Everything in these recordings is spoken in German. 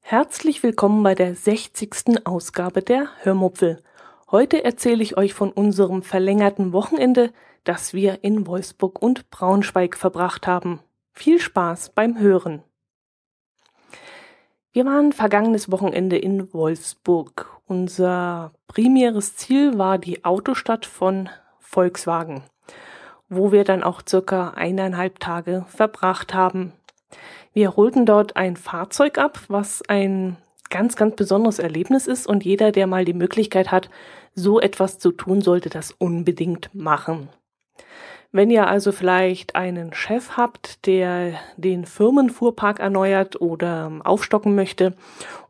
Herzlich willkommen bei der 60. Ausgabe der Hörmupfel. Heute erzähle ich euch von unserem verlängerten Wochenende, das wir in Wolfsburg und Braunschweig verbracht haben. Viel Spaß beim Hören. Wir waren vergangenes Wochenende in Wolfsburg. Unser primäres Ziel war die Autostadt von Volkswagen, wo wir dann auch circa eineinhalb Tage verbracht haben. Wir holten dort ein Fahrzeug ab, was ein ganz, ganz besonderes Erlebnis ist und jeder, der mal die Möglichkeit hat, so etwas zu tun, sollte das unbedingt machen. Wenn ihr also vielleicht einen Chef habt, der den Firmenfuhrpark erneuert oder aufstocken möchte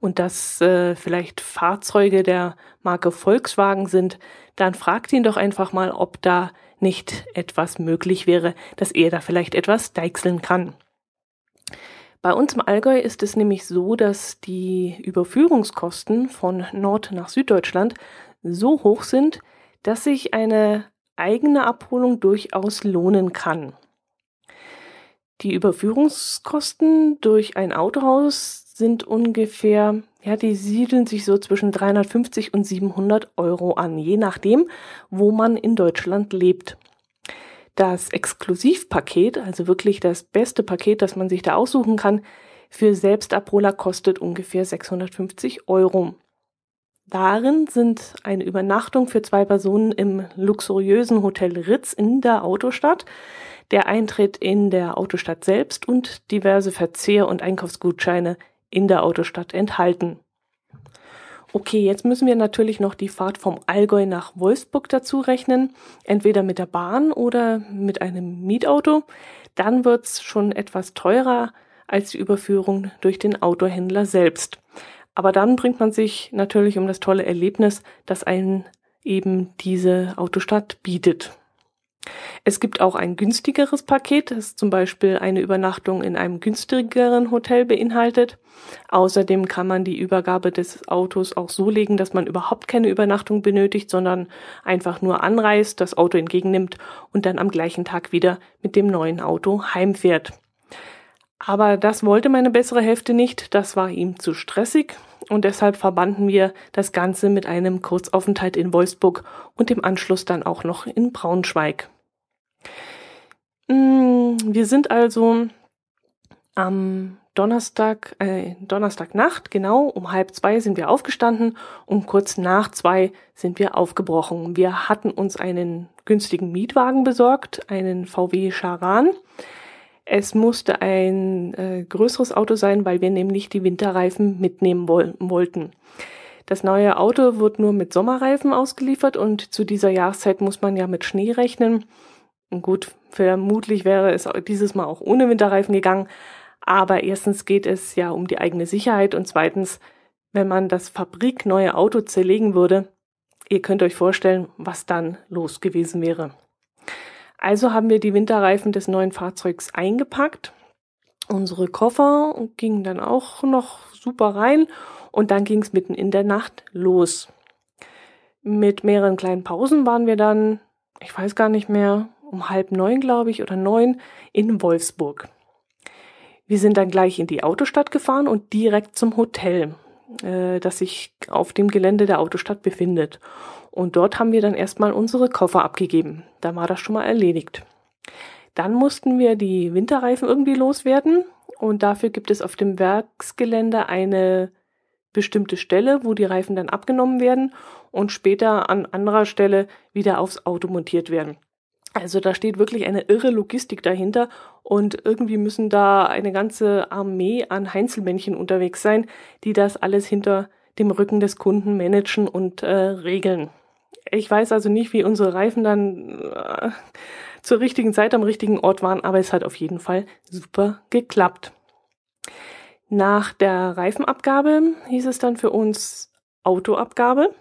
und das äh, vielleicht Fahrzeuge der Marke Volkswagen sind, dann fragt ihn doch einfach mal, ob da nicht etwas möglich wäre, dass er da vielleicht etwas deichseln kann. Bei uns im Allgäu ist es nämlich so, dass die Überführungskosten von Nord nach Süddeutschland so hoch sind, dass sich eine eigene Abholung durchaus lohnen kann. Die Überführungskosten durch ein Autohaus sind ungefähr, ja, die siedeln sich so zwischen 350 und 700 Euro an, je nachdem, wo man in Deutschland lebt. Das Exklusivpaket, also wirklich das beste Paket, das man sich da aussuchen kann, für Selbstabholer kostet ungefähr 650 Euro. Darin sind eine Übernachtung für zwei Personen im luxuriösen Hotel Ritz in der Autostadt, der Eintritt in der Autostadt selbst und diverse Verzehr- und Einkaufsgutscheine in der Autostadt enthalten. Okay, jetzt müssen wir natürlich noch die Fahrt vom Allgäu nach Wolfsburg dazu rechnen, entweder mit der Bahn oder mit einem Mietauto. Dann wird's schon etwas teurer als die Überführung durch den Autohändler selbst. Aber dann bringt man sich natürlich um das tolle Erlebnis, das einen eben diese Autostadt bietet. Es gibt auch ein günstigeres Paket, das zum Beispiel eine Übernachtung in einem günstigeren Hotel beinhaltet. Außerdem kann man die Übergabe des Autos auch so legen, dass man überhaupt keine Übernachtung benötigt, sondern einfach nur anreist, das Auto entgegennimmt und dann am gleichen Tag wieder mit dem neuen Auto heimfährt. Aber das wollte meine bessere Hälfte nicht, das war ihm zu stressig und deshalb verbanden wir das Ganze mit einem Kurzaufenthalt in Wolfsburg und dem Anschluss dann auch noch in Braunschweig. Mm, wir sind also am Donnerstag, äh, Donnerstagnacht, genau, um halb zwei sind wir aufgestanden und kurz nach zwei sind wir aufgebrochen. Wir hatten uns einen günstigen Mietwagen besorgt, einen VW Charan. Es musste ein äh, größeres Auto sein, weil wir nämlich die Winterreifen mitnehmen woll wollten. Das neue Auto wird nur mit Sommerreifen ausgeliefert und zu dieser Jahreszeit muss man ja mit Schnee rechnen. Und gut, vermutlich wäre es dieses Mal auch ohne Winterreifen gegangen. Aber erstens geht es ja um die eigene Sicherheit und zweitens, wenn man das fabrikneue Auto zerlegen würde, ihr könnt euch vorstellen, was dann los gewesen wäre. Also haben wir die Winterreifen des neuen Fahrzeugs eingepackt. Unsere Koffer gingen dann auch noch super rein und dann ging es mitten in der Nacht los. Mit mehreren kleinen Pausen waren wir dann, ich weiß gar nicht mehr, um halb neun, glaube ich, oder neun in Wolfsburg. Wir sind dann gleich in die Autostadt gefahren und direkt zum Hotel, äh, das sich auf dem Gelände der Autostadt befindet. Und dort haben wir dann erstmal unsere Koffer abgegeben. Da war das schon mal erledigt. Dann mussten wir die Winterreifen irgendwie loswerden und dafür gibt es auf dem Werksgelände eine bestimmte Stelle, wo die Reifen dann abgenommen werden und später an anderer Stelle wieder aufs Auto montiert werden. Also da steht wirklich eine irre Logistik dahinter und irgendwie müssen da eine ganze Armee an Heinzelmännchen unterwegs sein, die das alles hinter dem Rücken des Kunden managen und äh, regeln. Ich weiß also nicht, wie unsere Reifen dann äh, zur richtigen Zeit am richtigen Ort waren, aber es hat auf jeden Fall super geklappt. Nach der Reifenabgabe hieß es dann für uns Autoabgabe.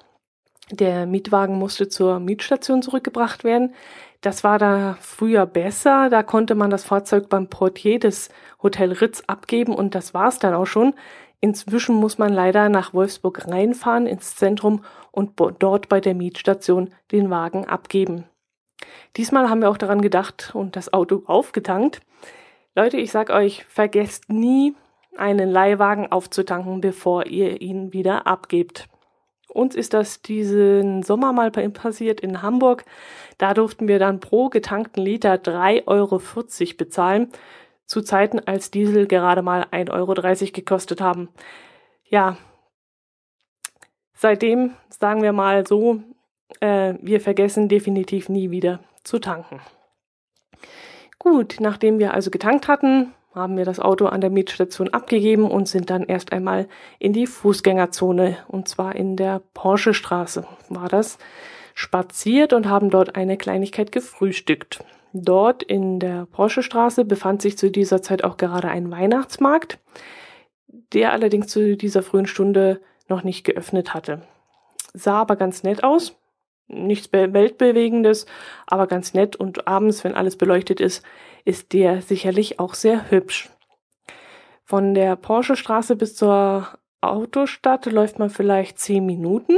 Der Mietwagen musste zur Mietstation zurückgebracht werden. Das war da früher besser. Da konnte man das Fahrzeug beim Portier des Hotel Ritz abgeben und das war's dann auch schon. Inzwischen muss man leider nach Wolfsburg reinfahren ins Zentrum und dort bei der Mietstation den Wagen abgeben. Diesmal haben wir auch daran gedacht und das Auto aufgetankt. Leute, ich sag euch, vergesst nie, einen Leihwagen aufzutanken, bevor ihr ihn wieder abgebt. Uns ist das diesen Sommer mal passiert in Hamburg. Da durften wir dann pro getankten Liter 3,40 Euro bezahlen. Zu Zeiten, als Diesel gerade mal 1,30 Euro gekostet haben. Ja, seitdem sagen wir mal so, äh, wir vergessen definitiv nie wieder zu tanken. Gut, nachdem wir also getankt hatten, haben wir das Auto an der Mietstation abgegeben und sind dann erst einmal in die Fußgängerzone und zwar in der Porsche Straße war das spaziert und haben dort eine Kleinigkeit gefrühstückt. Dort in der Porsche Straße befand sich zu dieser Zeit auch gerade ein Weihnachtsmarkt, der allerdings zu dieser frühen Stunde noch nicht geöffnet hatte. Sah aber ganz nett aus, nichts Weltbewegendes, aber ganz nett und abends, wenn alles beleuchtet ist, ist der sicherlich auch sehr hübsch. Von der Porsche Straße bis zur Autostadt läuft man vielleicht zehn Minuten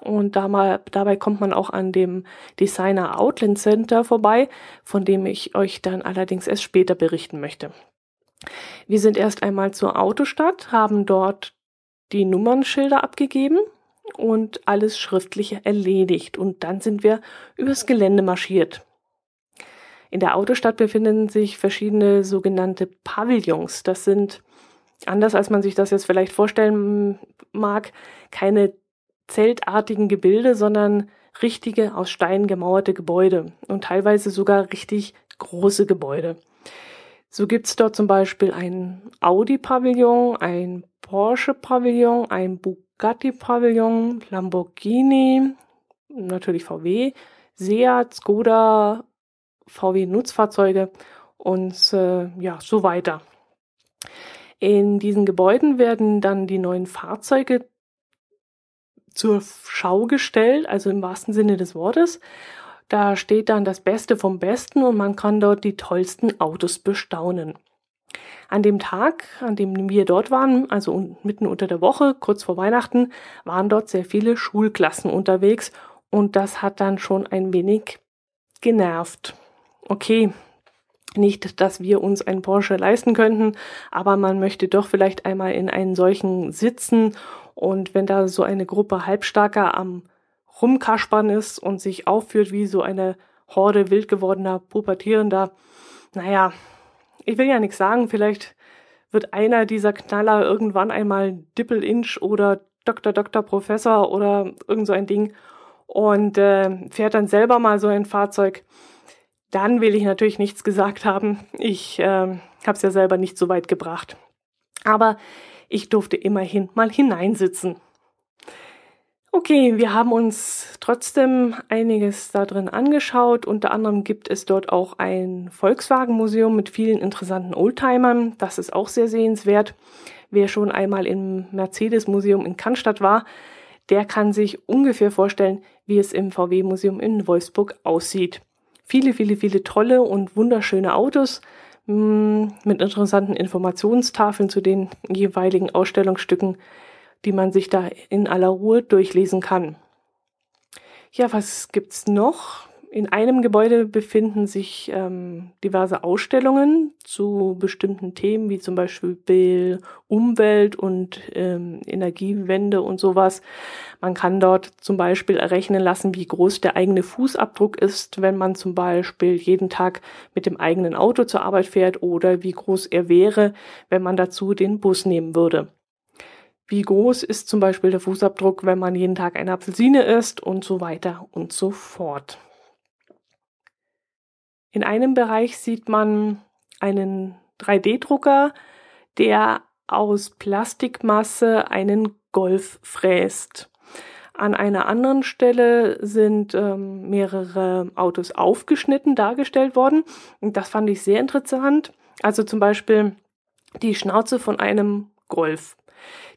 und da mal, dabei kommt man auch an dem Designer Outland Center vorbei, von dem ich euch dann allerdings erst später berichten möchte. Wir sind erst einmal zur Autostadt, haben dort die Nummernschilder abgegeben und alles schriftlich erledigt. Und dann sind wir übers Gelände marschiert. In der Autostadt befinden sich verschiedene sogenannte Pavillons. Das sind, anders als man sich das jetzt vielleicht vorstellen mag, keine zeltartigen Gebilde, sondern richtige aus Stein gemauerte Gebäude und teilweise sogar richtig große Gebäude. So gibt's dort zum Beispiel ein Audi-Pavillon, ein Porsche-Pavillon, ein Bugatti-Pavillon, Lamborghini, natürlich VW, Seat, Skoda, VW-Nutzfahrzeuge und äh, ja, so weiter. In diesen Gebäuden werden dann die neuen Fahrzeuge zur Schau gestellt, also im wahrsten Sinne des Wortes. Da steht dann das Beste vom Besten und man kann dort die tollsten Autos bestaunen. An dem Tag, an dem wir dort waren, also mitten unter der Woche, kurz vor Weihnachten, waren dort sehr viele Schulklassen unterwegs und das hat dann schon ein wenig genervt. Okay, nicht, dass wir uns einen Porsche leisten könnten, aber man möchte doch vielleicht einmal in einen solchen sitzen und wenn da so eine Gruppe Halbstarker am Rumkaspern ist und sich aufführt wie so eine Horde wild gewordener Pubertierender, naja, ich will ja nichts sagen, vielleicht wird einer dieser Knaller irgendwann einmal Dippel-Inch oder Dr. Dr. Professor oder irgend so ein Ding und äh, fährt dann selber mal so ein Fahrzeug. Dann will ich natürlich nichts gesagt haben. Ich äh, habe es ja selber nicht so weit gebracht. Aber ich durfte immerhin mal hineinsitzen. Okay, wir haben uns trotzdem einiges da drin angeschaut. Unter anderem gibt es dort auch ein Volkswagen-Museum mit vielen interessanten Oldtimern. Das ist auch sehr sehenswert. Wer schon einmal im Mercedes-Museum in Cannstatt war, der kann sich ungefähr vorstellen, wie es im VW-Museum in Wolfsburg aussieht. Viele, viele, viele tolle und wunderschöne Autos hm, mit interessanten Informationstafeln zu den jeweiligen Ausstellungsstücken, die man sich da in aller Ruhe durchlesen kann. Ja, was gibt's noch? In einem Gebäude befinden sich ähm, diverse Ausstellungen zu bestimmten Themen, wie zum Beispiel Umwelt und ähm, Energiewende und sowas. Man kann dort zum Beispiel errechnen lassen, wie groß der eigene Fußabdruck ist, wenn man zum Beispiel jeden Tag mit dem eigenen Auto zur Arbeit fährt oder wie groß er wäre, wenn man dazu den Bus nehmen würde. Wie groß ist zum Beispiel der Fußabdruck, wenn man jeden Tag eine Apfelsine isst und so weiter und so fort. In einem Bereich sieht man einen 3D-Drucker, der aus Plastikmasse einen Golf fräst. An einer anderen Stelle sind ähm, mehrere Autos aufgeschnitten dargestellt worden. Und das fand ich sehr interessant. Also zum Beispiel die Schnauze von einem Golf,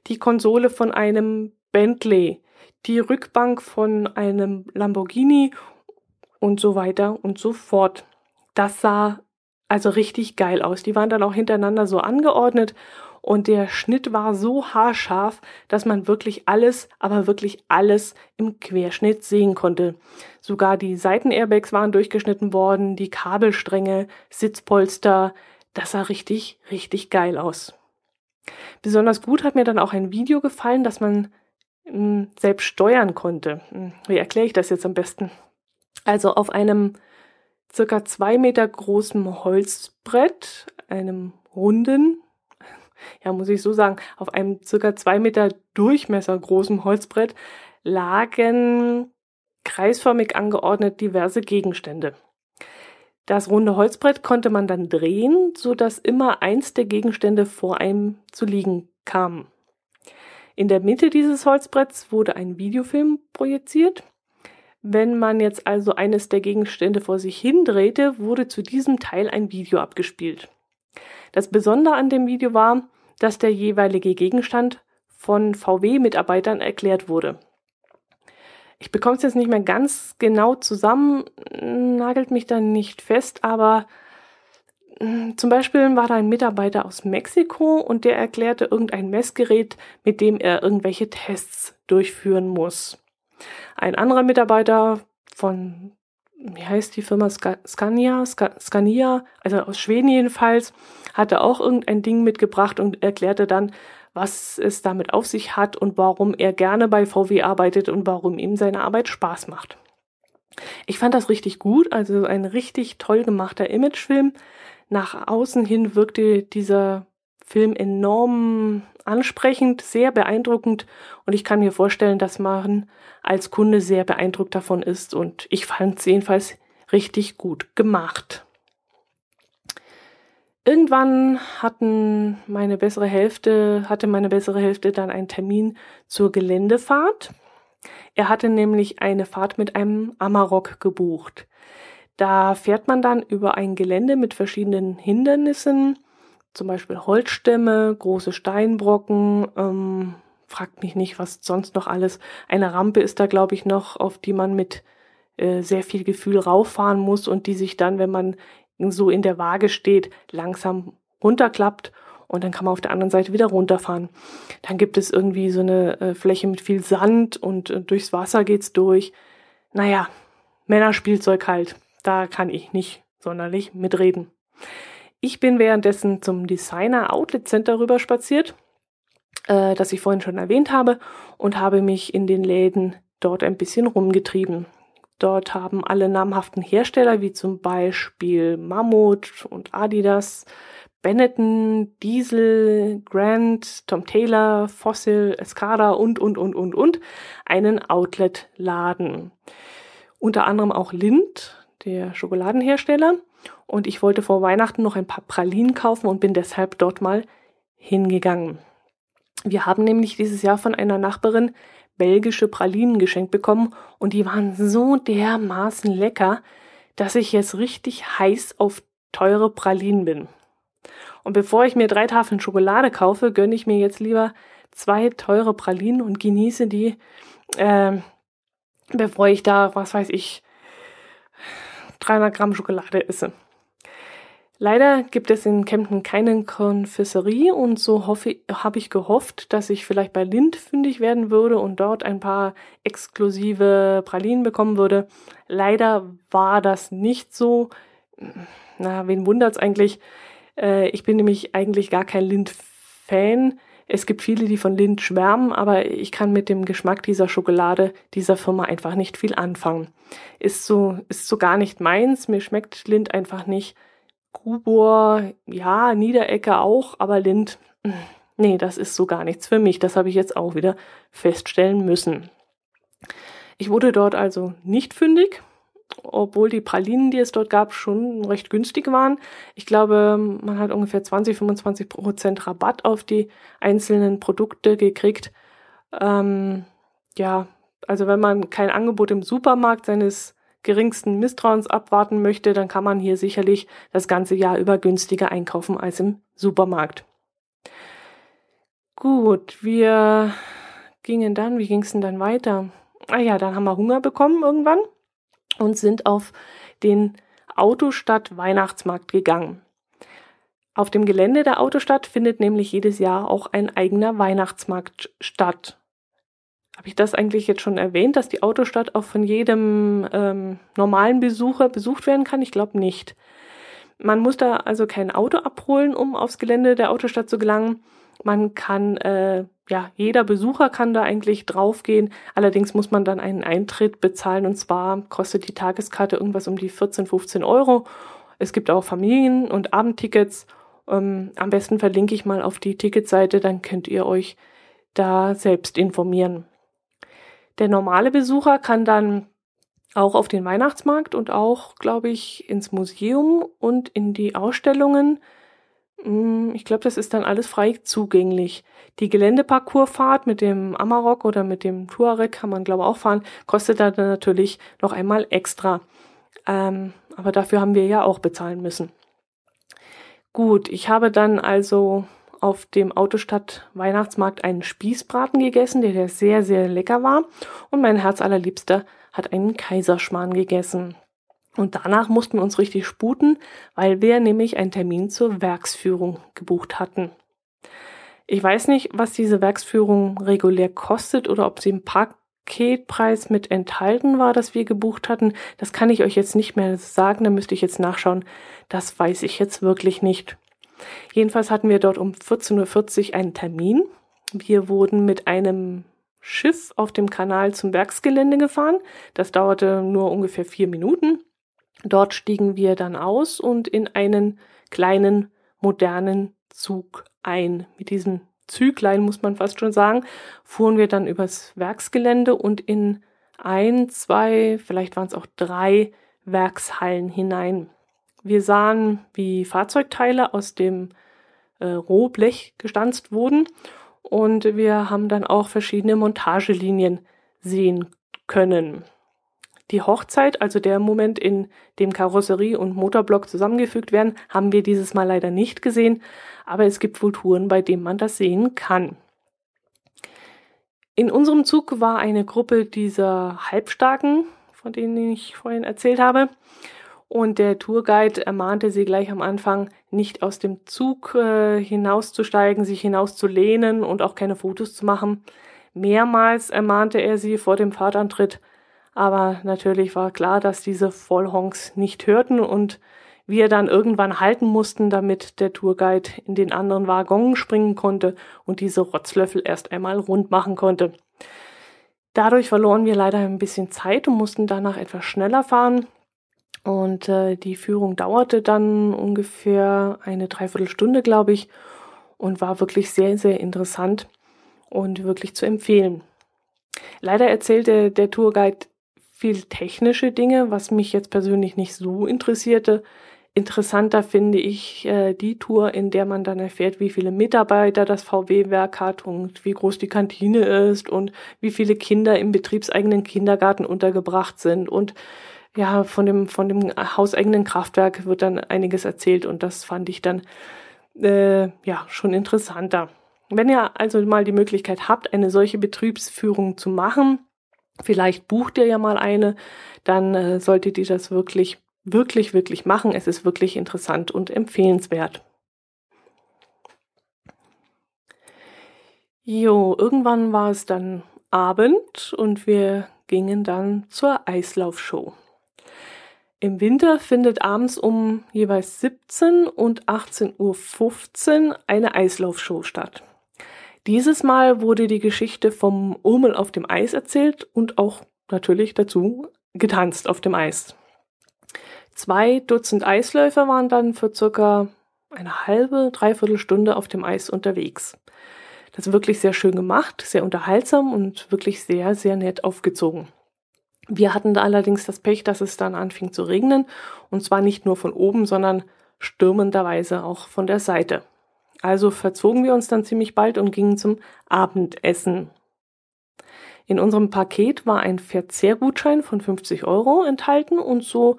die Konsole von einem Bentley, die Rückbank von einem Lamborghini und so weiter und so fort das sah also richtig geil aus. Die waren dann auch hintereinander so angeordnet Und der Schnitt war so haarscharf, dass man wirklich alles, aber wirklich alles im Querschnitt sehen konnte. Sogar die Seitenairbags waren durchgeschnitten worden, die Kabelstränge, Sitzpolster. Das sah richtig, richtig geil aus. Besonders gut hat mir dann auch ein Video gefallen, das man hm, selbst steuern konnte. Hm, wie erkläre ich das jetzt am besten? Also auf einem circa zwei Meter großen Holzbrett, einem runden, ja, muss ich so sagen, auf einem circa zwei Meter Durchmesser großen Holzbrett lagen kreisförmig angeordnet diverse Gegenstände. Das runde Holzbrett konnte man dann drehen, so dass immer eins der Gegenstände vor einem zu liegen kam. In der Mitte dieses Holzbretts wurde ein Videofilm projiziert. Wenn man jetzt also eines der Gegenstände vor sich hindrehte, wurde zu diesem Teil ein Video abgespielt. Das Besondere an dem Video war, dass der jeweilige Gegenstand von VW-Mitarbeitern erklärt wurde. Ich bekomme es jetzt nicht mehr ganz genau zusammen, nagelt mich da nicht fest, aber hm, zum Beispiel war da ein Mitarbeiter aus Mexiko und der erklärte irgendein Messgerät, mit dem er irgendwelche Tests durchführen muss. Ein anderer Mitarbeiter von wie heißt die Firma Scania, Scania, also aus Schweden jedenfalls, hatte auch irgendein Ding mitgebracht und erklärte dann, was es damit auf sich hat und warum er gerne bei VW arbeitet und warum ihm seine Arbeit Spaß macht. Ich fand das richtig gut, also ein richtig toll gemachter Imagefilm. Nach außen hin wirkte dieser Film enorm ansprechend, sehr beeindruckend und ich kann mir vorstellen, dass man als Kunde sehr beeindruckt davon ist und ich fand es jedenfalls richtig gut gemacht. Irgendwann hatten meine bessere Hälfte, hatte meine bessere Hälfte dann einen Termin zur Geländefahrt. Er hatte nämlich eine Fahrt mit einem Amarok gebucht. Da fährt man dann über ein Gelände mit verschiedenen Hindernissen, zum Beispiel Holzstämme, große Steinbrocken, ähm, fragt mich nicht, was sonst noch alles. Eine Rampe ist da, glaube ich, noch, auf die man mit äh, sehr viel Gefühl rauffahren muss und die sich dann, wenn man so in der Waage steht, langsam runterklappt und dann kann man auf der anderen Seite wieder runterfahren. Dann gibt es irgendwie so eine äh, Fläche mit viel Sand und äh, durchs Wasser geht's durch. Naja, Männerspielzeug halt. Da kann ich nicht sonderlich mitreden. Ich bin währenddessen zum Designer Outlet Center rüber spaziert, äh, das ich vorhin schon erwähnt habe, und habe mich in den Läden dort ein bisschen rumgetrieben. Dort haben alle namhaften Hersteller wie zum Beispiel Mammut und Adidas, Benetton, Diesel, Grant, Tom Taylor, Fossil, Escada und, und, und, und, und einen Outlet-Laden. Unter anderem auch Lind, der Schokoladenhersteller. Und ich wollte vor Weihnachten noch ein paar Pralinen kaufen und bin deshalb dort mal hingegangen. Wir haben nämlich dieses Jahr von einer Nachbarin belgische Pralinen geschenkt bekommen und die waren so dermaßen lecker, dass ich jetzt richtig heiß auf teure Pralinen bin. Und bevor ich mir drei Tafeln Schokolade kaufe, gönne ich mir jetzt lieber zwei teure Pralinen und genieße die, äh, bevor ich da, was weiß ich, 300 Gramm Schokolade esse. Leider gibt es in Kempten keine Konfesserie und so habe ich gehofft, dass ich vielleicht bei Lind fündig werden würde und dort ein paar exklusive Pralinen bekommen würde. Leider war das nicht so. Na, wen wundert's eigentlich? Äh, ich bin nämlich eigentlich gar kein Lind-Fan. Es gibt viele, die von Lind schwärmen, aber ich kann mit dem Geschmack dieser Schokolade dieser Firma einfach nicht viel anfangen. Ist so, ist so gar nicht meins. Mir schmeckt Lind einfach nicht. Grubor, ja, Niederecke auch, aber Lind, nee, das ist so gar nichts für mich. Das habe ich jetzt auch wieder feststellen müssen. Ich wurde dort also nicht fündig, obwohl die Pralinen, die es dort gab, schon recht günstig waren. Ich glaube, man hat ungefähr 20, 25 Prozent Rabatt auf die einzelnen Produkte gekriegt. Ähm, ja, also wenn man kein Angebot im Supermarkt seines geringsten Misstrauens abwarten möchte, dann kann man hier sicherlich das ganze Jahr über günstiger einkaufen als im Supermarkt. Gut, wir gingen dann, wie ging es denn dann weiter? Ah ja, dann haben wir Hunger bekommen irgendwann und sind auf den Autostadt Weihnachtsmarkt gegangen. Auf dem Gelände der Autostadt findet nämlich jedes Jahr auch ein eigener Weihnachtsmarkt statt. Habe ich das eigentlich jetzt schon erwähnt, dass die Autostadt auch von jedem ähm, normalen Besucher besucht werden kann? Ich glaube nicht. Man muss da also kein Auto abholen, um aufs Gelände der Autostadt zu gelangen. Man kann, äh, ja, jeder Besucher kann da eigentlich draufgehen. Allerdings muss man dann einen Eintritt bezahlen und zwar kostet die Tageskarte irgendwas um die 14, 15 Euro. Es gibt auch Familien- und Abendtickets. Ähm, am besten verlinke ich mal auf die Ticketseite, dann könnt ihr euch da selbst informieren. Der normale Besucher kann dann auch auf den Weihnachtsmarkt und auch, glaube ich, ins Museum und in die Ausstellungen ich glaube, das ist dann alles frei zugänglich. Die Geländeparcoursfahrt mit dem Amarok oder mit dem Touareg kann man, glaube ich, auch fahren, kostet dann natürlich noch einmal extra. Ähm, aber dafür haben wir ja auch bezahlen müssen. Gut, ich habe dann also auf dem Autostadt Weihnachtsmarkt einen Spießbraten gegessen, der sehr, sehr lecker war. Und mein Herz allerliebster hat einen Kaiserschmarrn gegessen. Und danach mussten wir uns richtig sputen, weil wir nämlich einen Termin zur Werksführung gebucht hatten. Ich weiß nicht, was diese Werksführung regulär kostet oder ob sie im Paketpreis mit enthalten war, das wir gebucht hatten. Das kann ich euch jetzt nicht mehr sagen, da müsste ich jetzt nachschauen. Das weiß ich jetzt wirklich nicht. Jedenfalls hatten wir dort um 14.40 Uhr einen Termin. Wir wurden mit einem Schiff auf dem Kanal zum Werksgelände gefahren. Das dauerte nur ungefähr vier Minuten. Dort stiegen wir dann aus und in einen kleinen modernen Zug ein. Mit diesen Züglein, muss man fast schon sagen, fuhren wir dann übers Werksgelände und in ein, zwei, vielleicht waren es auch drei Werkshallen hinein. Wir sahen, wie Fahrzeugteile aus dem äh, Rohblech gestanzt wurden und wir haben dann auch verschiedene Montagelinien sehen können. Die Hochzeit, also der Moment, in dem Karosserie und Motorblock zusammengefügt werden, haben wir dieses Mal leider nicht gesehen, aber es gibt wohl Touren, bei denen man das sehen kann. In unserem Zug war eine Gruppe dieser Halbstarken, von denen ich vorhin erzählt habe. Und der Tourguide ermahnte sie gleich am Anfang, nicht aus dem Zug äh, hinauszusteigen, sich hinauszulehnen und auch keine Fotos zu machen. Mehrmals ermahnte er sie vor dem Fahrtantritt, aber natürlich war klar, dass diese Vollhonks nicht hörten und wir dann irgendwann halten mussten, damit der Tourguide in den anderen Waggon springen konnte und diese Rotzlöffel erst einmal rund machen konnte. Dadurch verloren wir leider ein bisschen Zeit und mussten danach etwas schneller fahren. Und äh, die Führung dauerte dann ungefähr eine Dreiviertelstunde, glaube ich, und war wirklich sehr, sehr interessant und wirklich zu empfehlen. Leider erzählte der Tourguide viel technische Dinge, was mich jetzt persönlich nicht so interessierte. Interessanter finde ich äh, die Tour, in der man dann erfährt, wie viele Mitarbeiter das VW-Werk hat und wie groß die Kantine ist und wie viele Kinder im betriebseigenen Kindergarten untergebracht sind und ja, von dem, von dem hauseigenen Kraftwerk wird dann einiges erzählt und das fand ich dann äh, ja schon interessanter. Wenn ihr also mal die Möglichkeit habt, eine solche Betriebsführung zu machen, Vielleicht bucht ihr ja mal eine, dann äh, solltet ihr das wirklich, wirklich, wirklich machen. Es ist wirklich interessant und empfehlenswert. Jo, irgendwann war es dann Abend und wir gingen dann zur Eislaufshow. Im Winter findet abends um jeweils 17 und 18.15 Uhr eine Eislaufshow statt. Dieses Mal wurde die Geschichte vom Urmel auf dem Eis erzählt und auch natürlich dazu getanzt auf dem Eis. Zwei Dutzend Eisläufer waren dann für circa eine halbe, dreiviertel Stunde auf dem Eis unterwegs. Das ist wirklich sehr schön gemacht, sehr unterhaltsam und wirklich sehr, sehr nett aufgezogen. Wir hatten da allerdings das Pech, dass es dann anfing zu regnen und zwar nicht nur von oben, sondern stürmenderweise auch von der Seite. Also verzogen wir uns dann ziemlich bald und gingen zum Abendessen. In unserem Paket war ein Verzehrgutschein von 50 Euro enthalten und so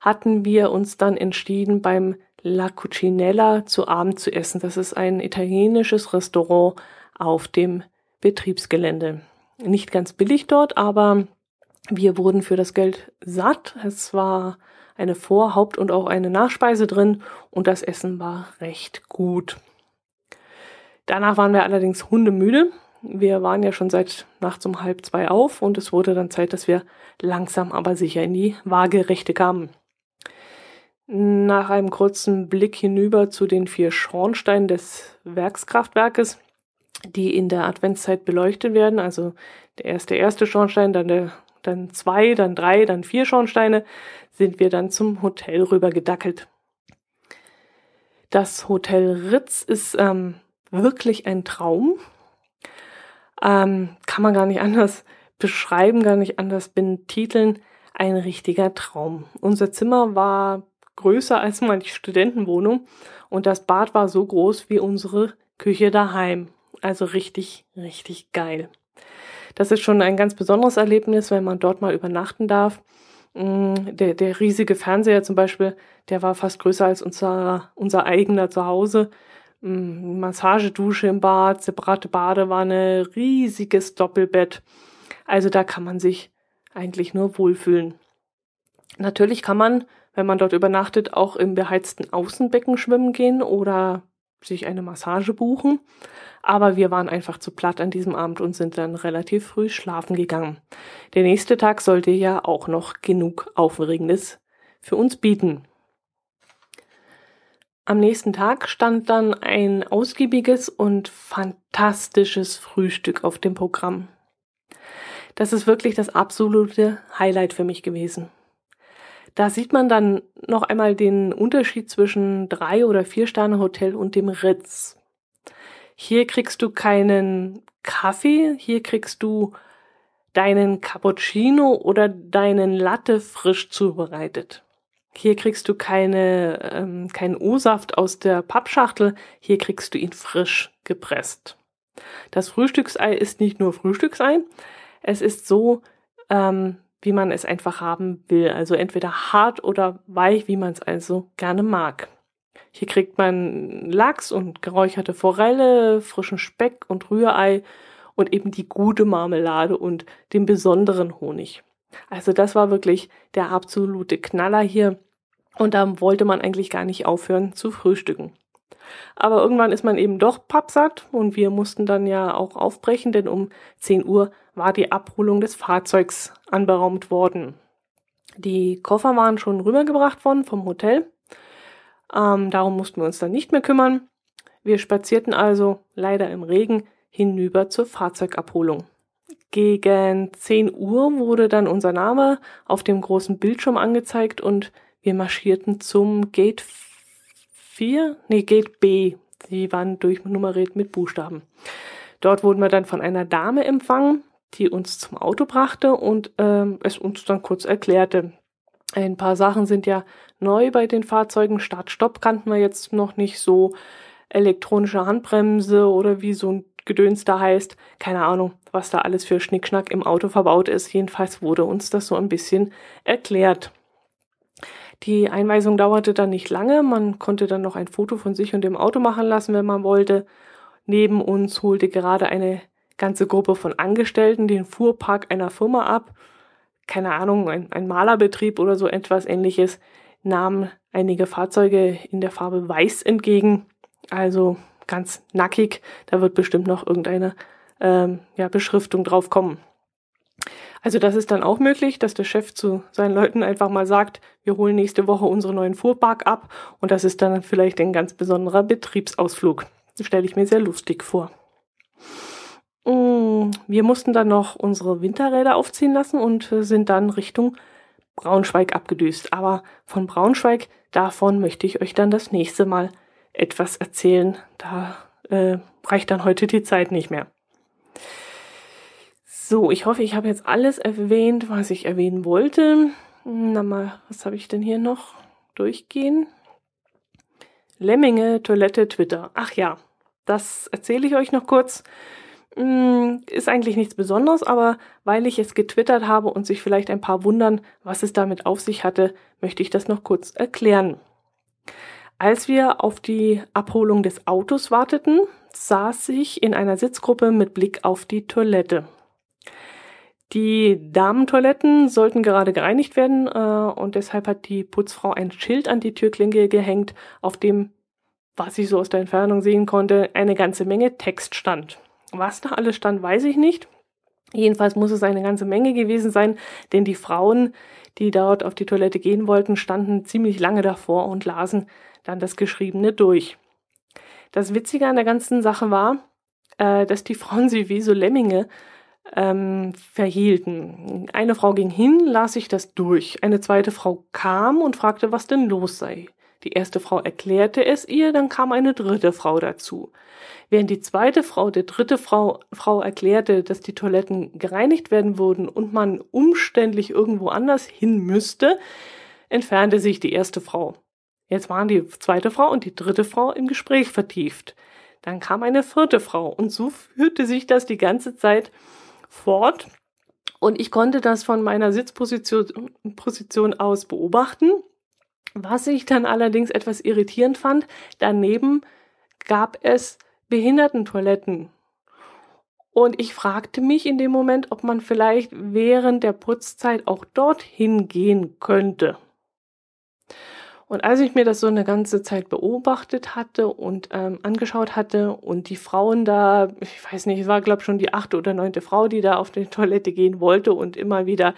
hatten wir uns dann entschieden, beim La Cucinella zu Abend zu essen. Das ist ein italienisches Restaurant auf dem Betriebsgelände. Nicht ganz billig dort, aber wir wurden für das Geld satt. Es war eine Vor-, Haupt- und auch eine Nachspeise drin und das Essen war recht gut. Danach waren wir allerdings hundemüde. Wir waren ja schon seit nachts um halb zwei auf und es wurde dann Zeit, dass wir langsam aber sicher in die Waagerechte kamen. Nach einem kurzen Blick hinüber zu den vier Schornsteinen des Werkskraftwerkes, die in der Adventszeit beleuchtet werden, also der erste erste Schornstein, dann der dann zwei, dann drei, dann vier Schornsteine, sind wir dann zum Hotel rüber gedackelt. Das Hotel Ritz ist ähm, wirklich ein Traum. Ähm, kann man gar nicht anders beschreiben, gar nicht anders betiteln. Ein richtiger Traum. Unser Zimmer war größer als manche Studentenwohnung und das Bad war so groß wie unsere Küche daheim. Also richtig, richtig geil. Das ist schon ein ganz besonderes Erlebnis, wenn man dort mal übernachten darf. Mm, der, der riesige Fernseher zum Beispiel, der war fast größer als unser, unser eigener zu Hause. Mm, Massagedusche im Bad, separate Badewanne, riesiges Doppelbett. Also da kann man sich eigentlich nur wohlfühlen. Natürlich kann man wenn man dort übernachtet, auch im beheizten Außenbecken schwimmen gehen oder sich eine Massage buchen. Aber wir waren einfach zu platt an diesem Abend und sind dann relativ früh schlafen gegangen. Der nächste Tag sollte ja auch noch genug Aufregendes für uns bieten. Am nächsten Tag stand dann ein ausgiebiges und fantastisches Frühstück auf dem Programm. Das ist wirklich das absolute Highlight für mich gewesen. Da sieht man dann noch einmal den Unterschied zwischen drei oder vier Sterne Hotel und dem Ritz. Hier kriegst du keinen Kaffee, hier kriegst du deinen Cappuccino oder deinen Latte frisch zubereitet. Hier kriegst du keine, ähm, keinen O-Saft aus der Pappschachtel, hier kriegst du ihn frisch gepresst. Das Frühstücksei ist nicht nur Frühstücksei, es ist so, ähm, wie man es einfach haben will. Also entweder hart oder weich, wie man es also gerne mag. Hier kriegt man Lachs und geräucherte Forelle, frischen Speck und Rührei und eben die gute Marmelade und den besonderen Honig. Also das war wirklich der absolute Knaller hier. Und da wollte man eigentlich gar nicht aufhören zu frühstücken. Aber irgendwann ist man eben doch pappsatt und wir mussten dann ja auch aufbrechen, denn um 10 Uhr war die Abholung des Fahrzeugs anberaumt worden. Die Koffer waren schon rübergebracht worden vom Hotel. Ähm, darum mussten wir uns dann nicht mehr kümmern. Wir spazierten also leider im Regen hinüber zur Fahrzeugabholung. Gegen 10 Uhr wurde dann unser Name auf dem großen Bildschirm angezeigt und wir marschierten zum Gate 4, nee, Gate B. Die waren durchnummeriert mit Buchstaben. Dort wurden wir dann von einer Dame empfangen, die uns zum Auto brachte und ähm, es uns dann kurz erklärte. Ein paar Sachen sind ja neu bei den Fahrzeugen. Start-Stopp kannten wir jetzt noch nicht so. Elektronische Handbremse oder wie so ein Gedöns da heißt. Keine Ahnung, was da alles für Schnickschnack im Auto verbaut ist. Jedenfalls wurde uns das so ein bisschen erklärt. Die Einweisung dauerte dann nicht lange. Man konnte dann noch ein Foto von sich und dem Auto machen lassen, wenn man wollte. Neben uns holte gerade eine ganze Gruppe von Angestellten den Fuhrpark einer Firma ab. Keine Ahnung, ein, ein Malerbetrieb oder so etwas ähnliches nahm einige Fahrzeuge in der Farbe Weiß entgegen. Also ganz nackig. Da wird bestimmt noch irgendeine ähm, ja, Beschriftung drauf kommen. Also das ist dann auch möglich, dass der Chef zu seinen Leuten einfach mal sagt, wir holen nächste Woche unseren neuen Fuhrpark ab und das ist dann vielleicht ein ganz besonderer Betriebsausflug. Das stelle ich mir sehr lustig vor. Mm, wir mussten dann noch unsere Winterräder aufziehen lassen und sind dann Richtung Braunschweig abgedüst. Aber von Braunschweig, davon möchte ich euch dann das nächste Mal etwas erzählen. Da äh, reicht dann heute die Zeit nicht mehr. So, ich hoffe, ich habe jetzt alles erwähnt, was ich erwähnen wollte. Na mal, was habe ich denn hier noch? Durchgehen. Lemminge, Toilette, Twitter. Ach ja, das erzähle ich euch noch kurz. Hm, ist eigentlich nichts Besonderes, aber weil ich es getwittert habe und sich vielleicht ein paar wundern, was es damit auf sich hatte, möchte ich das noch kurz erklären. Als wir auf die Abholung des Autos warteten, saß ich in einer Sitzgruppe mit Blick auf die Toilette. Die Damentoiletten sollten gerade gereinigt werden äh, und deshalb hat die Putzfrau ein Schild an die Türklinke gehängt, auf dem, was ich so aus der Entfernung sehen konnte, eine ganze Menge Text stand. Was da alles stand, weiß ich nicht. Jedenfalls muss es eine ganze Menge gewesen sein, denn die Frauen, die dort auf die Toilette gehen wollten, standen ziemlich lange davor und lasen dann das Geschriebene durch. Das Witzige an der ganzen Sache war, äh, dass die Frauen sich wie so Lemminge ähm, verhielten. Eine Frau ging hin, las sich das durch. Eine zweite Frau kam und fragte, was denn los sei. Die erste Frau erklärte es ihr, dann kam eine dritte Frau dazu. Während die zweite Frau der dritte Frau, Frau erklärte, dass die Toiletten gereinigt werden würden und man umständlich irgendwo anders hin müsste, entfernte sich die erste Frau. Jetzt waren die zweite Frau und die dritte Frau im Gespräch vertieft. Dann kam eine vierte Frau und so führte sich das die ganze Zeit fort. Und ich konnte das von meiner Sitzposition Position aus beobachten. Was ich dann allerdings etwas irritierend fand, daneben gab es Behindertentoiletten. Und ich fragte mich in dem Moment, ob man vielleicht während der Putzzeit auch dorthin gehen könnte. Und als ich mir das so eine ganze Zeit beobachtet hatte und ähm, angeschaut hatte und die Frauen da, ich weiß nicht, es war glaube schon die achte oder neunte Frau, die da auf die Toilette gehen wollte und immer wieder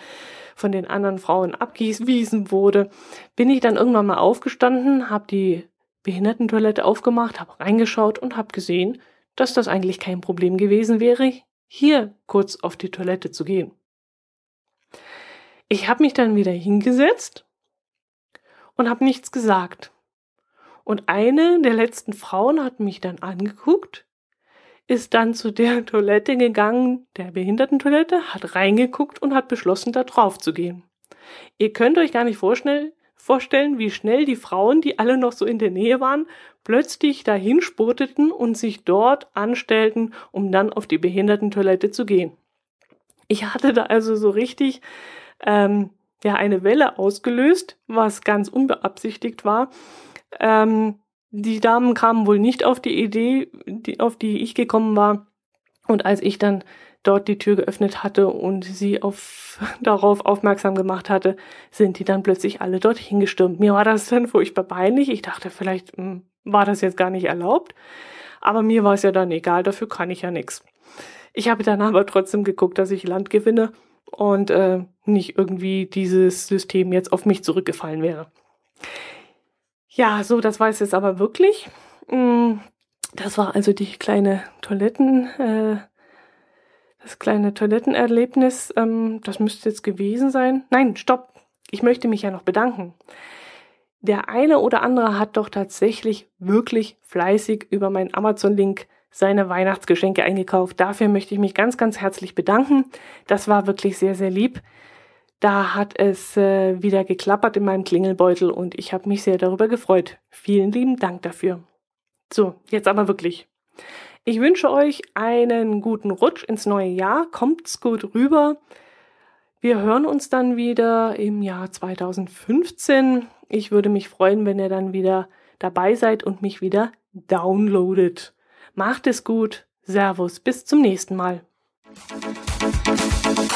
von den anderen Frauen abgewiesen wurde, bin ich dann irgendwann mal aufgestanden, habe die Behindertentoilette aufgemacht, habe reingeschaut und habe gesehen, dass das eigentlich kein Problem gewesen wäre, hier kurz auf die Toilette zu gehen. Ich habe mich dann wieder hingesetzt und habe nichts gesagt. Und eine der letzten Frauen hat mich dann angeguckt, ist dann zu der Toilette gegangen, der Behindertentoilette, hat reingeguckt und hat beschlossen, da drauf zu gehen. Ihr könnt euch gar nicht vorstellen, vorstellen, wie schnell die Frauen, die alle noch so in der Nähe waren, plötzlich dahin spurteten und sich dort anstellten, um dann auf die Behindertentoilette zu gehen. Ich hatte da also so richtig ähm, ja eine Welle ausgelöst, was ganz unbeabsichtigt war. Ähm, die Damen kamen wohl nicht auf die Idee, die, auf die ich gekommen war. Und als ich dann dort die Tür geöffnet hatte und sie auf, darauf aufmerksam gemacht hatte, sind die dann plötzlich alle dorthin gestürmt. Mir war das dann furchtbar peinlich. Ich dachte, vielleicht mh, hm, war das jetzt gar nicht erlaubt. Aber mir war es ja dann egal, dafür kann ich ja nichts. Ich habe dann aber trotzdem geguckt, dass ich Land gewinne und äh, nicht irgendwie dieses System jetzt auf mich zurückgefallen wäre. Ja, so, das war es jetzt aber wirklich. Mm, das war also die kleine Toiletten, äh, das kleine Toilettenerlebnis. Ähm, das müsste jetzt gewesen sein. Nein, stopp. Ich möchte mich ja noch bedanken. Der eine oder andere hat doch tatsächlich wirklich fleißig über meinen Amazon-Link seine Weihnachtsgeschenke eingekauft. Dafür möchte ich mich ganz, ganz herzlich bedanken. Das war wirklich sehr, sehr lieb. Da hat es äh, wieder geklappert in meinem Klingelbeutel und ich habe mich sehr darüber gefreut. Vielen lieben Dank dafür. So, jetzt aber wirklich. Ich wünsche euch einen guten Rutsch ins neue Jahr. Kommt's gut rüber. Wir hören uns dann wieder im Jahr 2015. Ich würde mich freuen, wenn ihr dann wieder dabei seid und mich wieder downloadet. Macht es gut. Servus. Bis zum nächsten Mal.